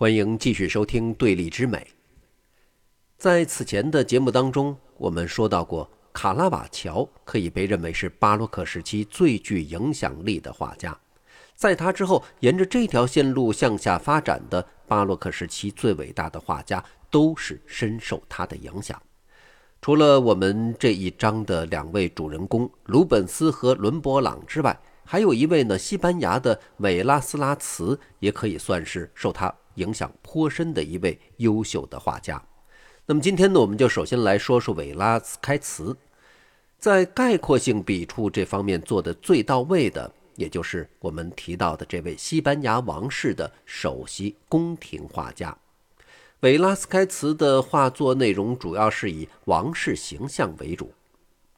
欢迎继续收听《对立之美》。在此前的节目当中，我们说到过，卡拉瓦乔可以被认为是巴洛克时期最具影响力的画家。在他之后，沿着这条线路向下发展的巴洛克时期最伟大的画家，都是深受他的影响。除了我们这一章的两位主人公鲁本斯和伦勃朗之外，还有一位呢，西班牙的韦拉斯拉茨，也可以算是受他。影响颇深的一位优秀的画家。那么今天呢，我们就首先来说说韦拉斯开茨，在概括性笔触这方面做的最到位的，也就是我们提到的这位西班牙王室的首席宫廷画家。韦拉斯开茨的画作内容主要是以王室形象为主。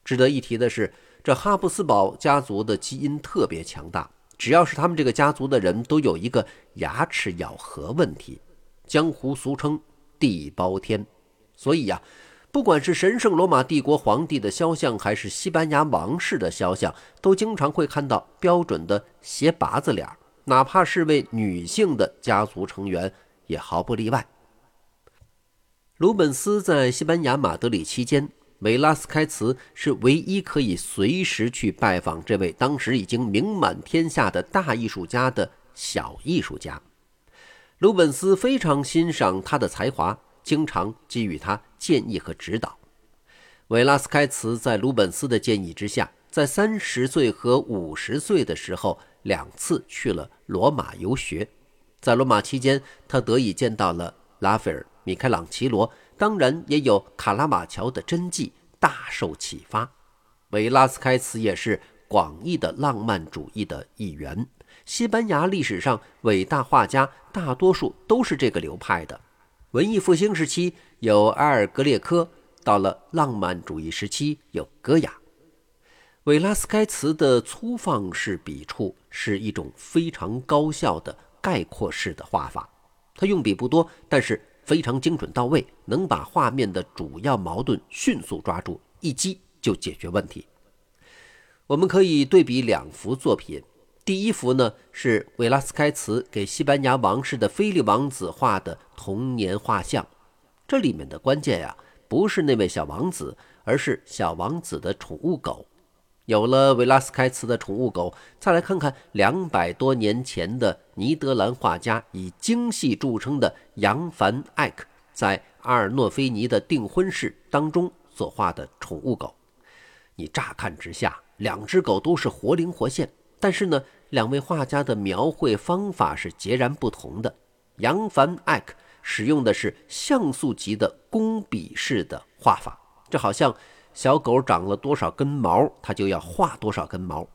值得一提的是，这哈布斯堡家族的基因特别强大。只要是他们这个家族的人都有一个牙齿咬合问题，江湖俗称“地包天”。所以呀，不管是神圣罗马帝国皇帝的肖像，还是西班牙王室的肖像，都经常会看到标准的斜拔子脸哪怕是位女性的家族成员，也毫不例外。鲁本斯在西班牙马德里期间。维拉斯开茨是唯一可以随时去拜访这位当时已经名满天下的大艺术家的小艺术家。鲁本斯非常欣赏他的才华，经常给予他建议和指导。维拉斯开茨在鲁本斯的建议之下，在三十岁和五十岁的时候两次去了罗马游学。在罗马期间，他得以见到了拉斐尔、米开朗基罗。当然也有卡拉马乔的真迹，大受启发。维拉斯开茨也是广义的浪漫主义的一员。西班牙历史上伟大画家大多数都是这个流派的。文艺复兴时期有埃尔格列科，到了浪漫主义时期有戈雅。维拉斯开茨的粗放式笔触是一种非常高效的概括式的画法。他用笔不多，但是。非常精准到位，能把画面的主要矛盾迅速抓住，一击就解决问题。我们可以对比两幅作品，第一幅呢是维拉斯开茨给西班牙王室的菲利王子画的童年画像，这里面的关键呀不是那位小王子，而是小王子的宠物狗。有了维拉斯开茨的宠物狗，再来看看两百多年前的尼德兰画家以精细著称的扬凡艾克在阿尔诺菲尼的订婚式当中所画的宠物狗。你乍看之下，两只狗都是活灵活现，但是呢，两位画家的描绘方法是截然不同的。扬凡艾克使用的是像素级的工笔式的画法，这好像。小狗长了多少根毛，它就要画多少根毛。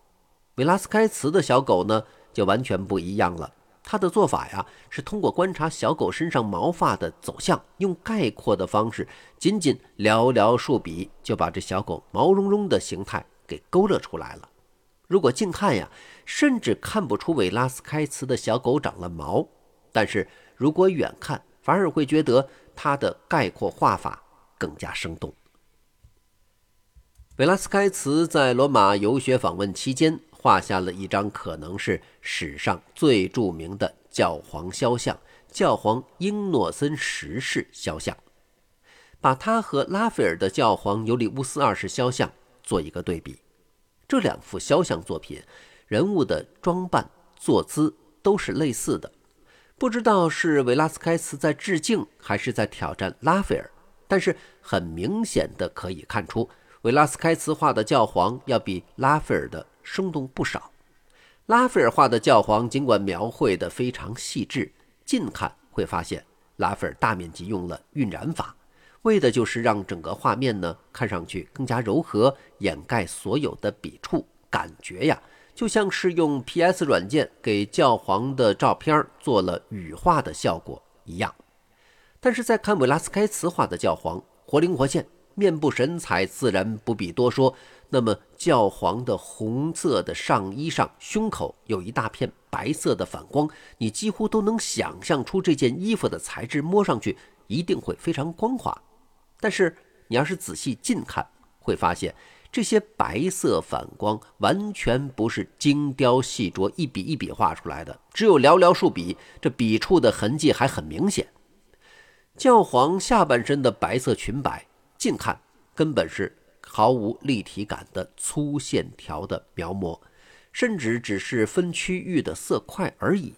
维拉斯开茨的小狗呢，就完全不一样了。他的做法呀，是通过观察小狗身上毛发的走向，用概括的方式，仅仅寥寥数笔，就把这小狗毛茸茸的形态给勾勒出来了。如果近看呀，甚至看不出维拉斯开茨的小狗长了毛；但是如果远看，反而会觉得他的概括画法更加生动。维拉斯开茨在罗马游学访问期间，画下了一张可能是史上最著名的教皇肖像——教皇英诺森十世肖像。把他和拉斐尔的教皇尤里乌斯二世肖像做一个对比，这两幅肖像作品，人物的装扮、坐姿都是类似的。不知道是维拉斯开茨在致敬，还是在挑战拉斐尔，但是很明显的可以看出。维拉斯开茨画的教皇要比拉斐尔的生动不少。拉斐尔画的教皇尽管描绘的非常细致，近看会发现拉斐尔大面积用了晕染法，为的就是让整个画面呢看上去更加柔和，掩盖所有的笔触，感觉呀就像是用 PS 软件给教皇的照片做了羽化的效果一样。但是在看维拉斯开茨画的教皇，活灵活现。面部神采自然不必多说。那么，教皇的红色的上衣上，胸口有一大片白色的反光，你几乎都能想象出这件衣服的材质，摸上去一定会非常光滑。但是，你要是仔细近看，会发现这些白色反光完全不是精雕细琢一笔一笔画出来的，只有寥寥数笔，这笔触的痕迹还很明显。教皇下半身的白色裙摆，近看根本是毫无立体感的粗线条的描摹，甚至只是分区域的色块而已。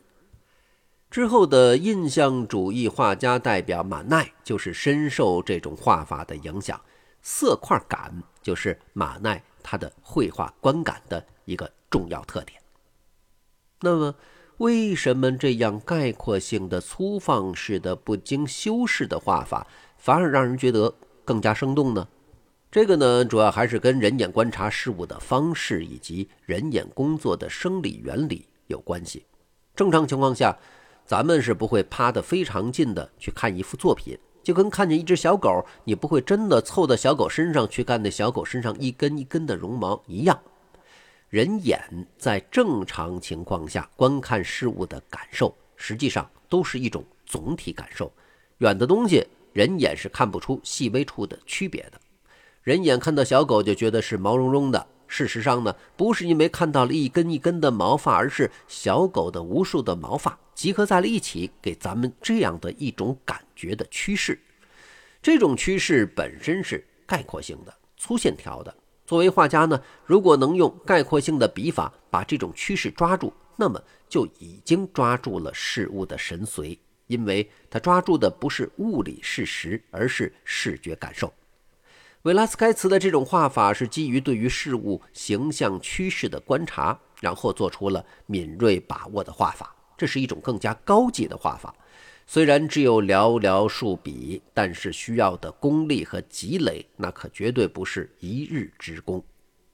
之后的印象主义画家代表马奈就是深受这种画法的影响，色块感就是马奈他的绘画观感的一个重要特点。那么，为什么这样概括性的粗放式的不经修饰的画法反而让人觉得更加生动呢？这个呢，主要还是跟人眼观察事物的方式以及人眼工作的生理原理有关系。正常情况下。咱们是不会趴得非常近的去看一幅作品，就跟看见一只小狗，你不会真的凑到小狗身上去看那小狗身上一根一根的绒毛一样。人眼在正常情况下观看事物的感受，实际上都是一种总体感受。远的东西，人眼是看不出细微处的区别的。人眼看到小狗就觉得是毛茸茸的。事实上呢，不是因为看到了一根一根的毛发，而是小狗的无数的毛发集合在了一起，给咱们这样的一种感觉的趋势。这种趋势本身是概括性的、粗线条的。作为画家呢，如果能用概括性的笔法把这种趋势抓住，那么就已经抓住了事物的神髓，因为他抓住的不是物理事实，而是视觉感受。维拉斯开茨的这种画法是基于对于事物形象趋势的观察，然后做出了敏锐把握的画法。这是一种更加高级的画法，虽然只有寥寥数笔，但是需要的功力和积累，那可绝对不是一日之功。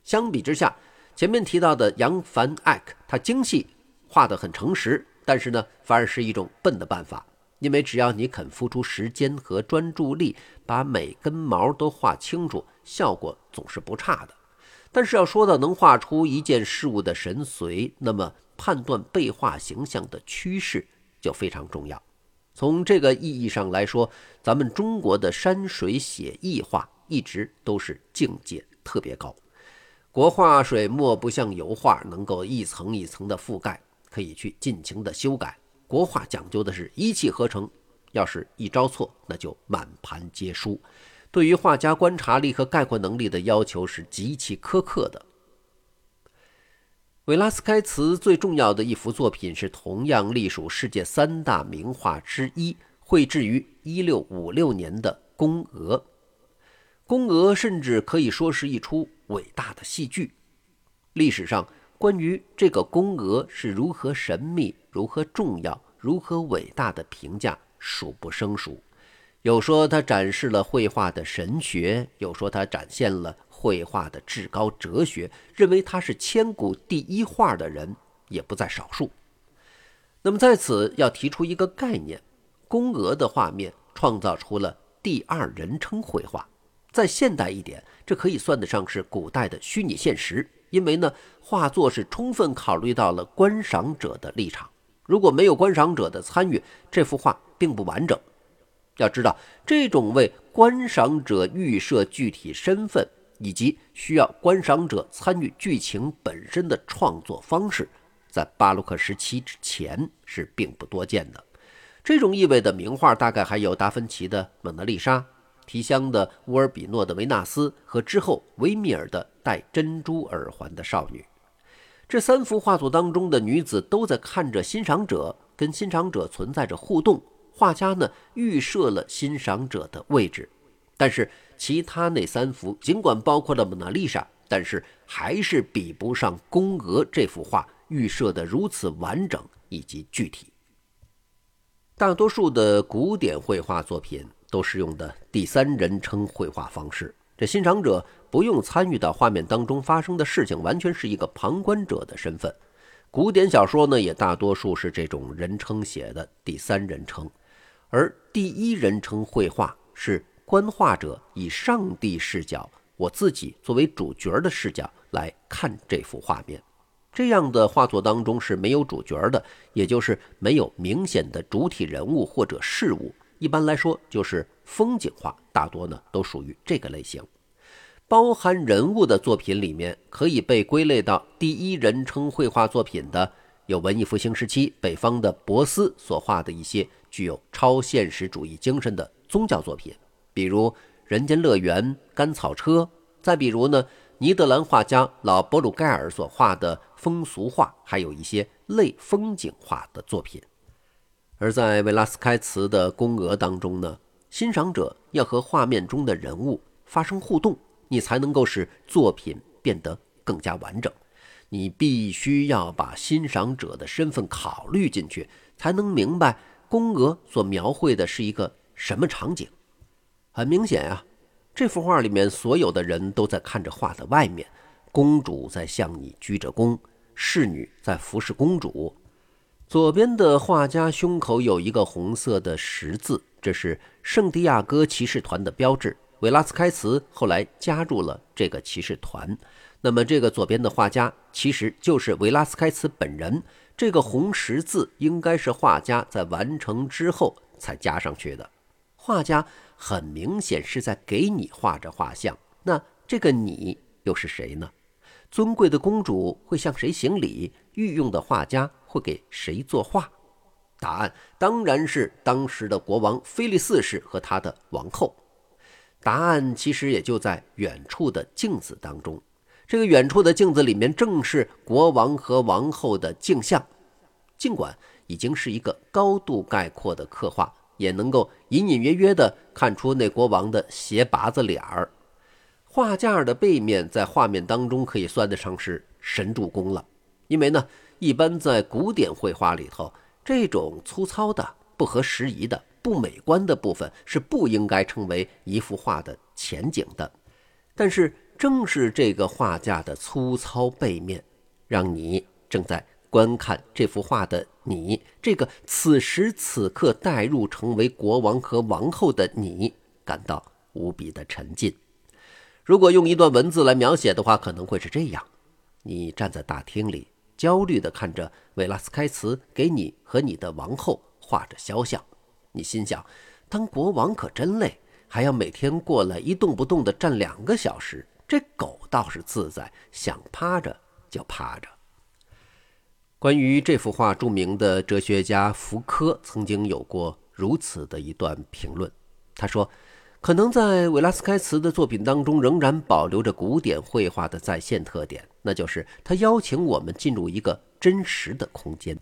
相比之下，前面提到的扬凡艾克，他精细，画得很诚实，但是呢，反而是一种笨的办法。因为只要你肯付出时间和专注力，把每根毛都画清楚，效果总是不差的。但是要说到能画出一件事物的神髓，那么判断被画形象的趋势就非常重要。从这个意义上来说，咱们中国的山水写意画一直都是境界特别高。国画水墨不像油画能够一层一层的覆盖，可以去尽情的修改。国画讲究的是一气呵成，要是一招错，那就满盘皆输。对于画家观察力和概括能力的要求是极其苛刻的。维拉斯开茨最重要的一幅作品是同样隶属世界三大名画之一，绘制于1656年的《宫娥》。《宫娥》甚至可以说是一出伟大的戏剧。历史上。关于这个宫娥是如何神秘、如何重要、如何伟大的评价数不胜数。有说他展示了绘画的神学，有说他展现了绘画的至高哲学，认为他是千古第一画的人也不在少数。那么在此要提出一个概念：宫娥的画面创造出了第二人称绘画。在现代一点，这可以算得上是古代的虚拟现实。因为呢，画作是充分考虑到了观赏者的立场。如果没有观赏者的参与，这幅画并不完整。要知道，这种为观赏者预设具体身份以及需要观赏者参与剧情本身的创作方式，在巴洛克时期之前是并不多见的。这种意味的名画大概还有达芬奇的《蒙娜丽莎》。提香的乌尔比诺的维纳斯和之后维米尔的戴珍珠耳环的少女，这三幅画作当中的女子都在看着欣赏者，跟欣赏者存在着互动。画家呢预设了欣赏者的位置，但是其他那三幅尽管包括了蒙娜丽莎，但是还是比不上宫娥这幅画预设的如此完整以及具体。大多数的古典绘画作品。都是用的第三人称绘画方式，这欣赏者不用参与到画面当中发生的事情，完全是一个旁观者的身份。古典小说呢，也大多数是这种人称写的第三人称，而第一人称绘画是观画者以上帝视角，我自己作为主角的视角来看这幅画面。这样的画作当中是没有主角的，也就是没有明显的主体人物或者事物。一般来说，就是风景画，大多呢都属于这个类型。包含人物的作品里面，可以被归类到第一人称绘画作品的，有文艺复兴时期北方的博斯所画的一些具有超现实主义精神的宗教作品，比如《人间乐园》《甘草车》，再比如呢，尼德兰画家老博鲁盖尔所画的风俗画，还有一些类风景画的作品。而在维拉斯开茨的宫娥当中呢，欣赏者要和画面中的人物发生互动，你才能够使作品变得更加完整。你必须要把欣赏者的身份考虑进去，才能明白宫娥所描绘的是一个什么场景。很明显啊，这幅画里面所有的人都在看着画的外面，公主在向你鞠着躬，侍女在服侍公主。左边的画家胸口有一个红色的十字，这是圣地亚哥骑士团的标志。维拉斯开茨后来加入了这个骑士团。那么，这个左边的画家其实就是维拉斯开茨本人。这个红十字应该是画家在完成之后才加上去的。画家很明显是在给你画着画像。那这个你又是谁呢？尊贵的公主会向谁行礼？御用的画家会给谁作画？答案当然是当时的国王菲利四世和他的王后。答案其实也就在远处的镜子当中。这个远处的镜子里面正是国王和王后的镜像。尽管已经是一个高度概括的刻画，也能够隐隐约约地看出那国王的斜拔子脸儿。画架的背面在画面当中可以算得上是神助攻了。因为呢，一般在古典绘画里头，这种粗糙的、不合时宜的、不美观的部分是不应该成为一幅画的前景的。但是，正是这个画架的粗糙背面，让你正在观看这幅画的你，这个此时此刻代入成为国王和王后的你，感到无比的沉浸。如果用一段文字来描写的话，可能会是这样：你站在大厅里。焦虑地看着维拉斯开茨给你和你的王后画着肖像，你心想：当国王可真累，还要每天过来一动不动地站两个小时。这狗倒是自在，想趴着就趴着。关于这幅画，著名的哲学家福柯曾经有过如此的一段评论，他说。可能在维拉斯开茨的作品当中，仍然保留着古典绘画的再现特点，那就是他邀请我们进入一个真实的空间。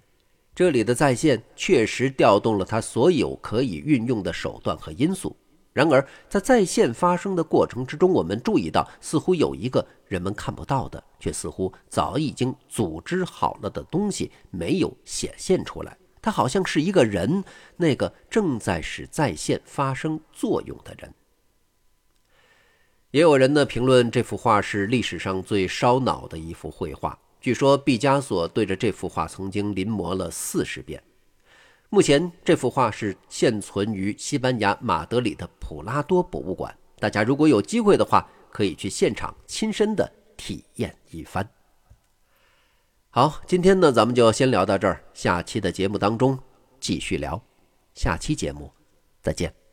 这里的再现确实调动了他所有可以运用的手段和因素。然而，在再现发生的过程之中，我们注意到，似乎有一个人们看不到的，却似乎早已经组织好了的东西没有显现出来。他好像是一个人，那个正在使在线发生作用的人。也有人呢评论这幅画是历史上最烧脑的一幅绘画。据说毕加索对着这幅画曾经临摹了四十遍。目前这幅画是现存于西班牙马德里的普拉多博物馆。大家如果有机会的话，可以去现场亲身的体验一番。好，今天呢，咱们就先聊到这儿。下期的节目当中继续聊，下期节目再见。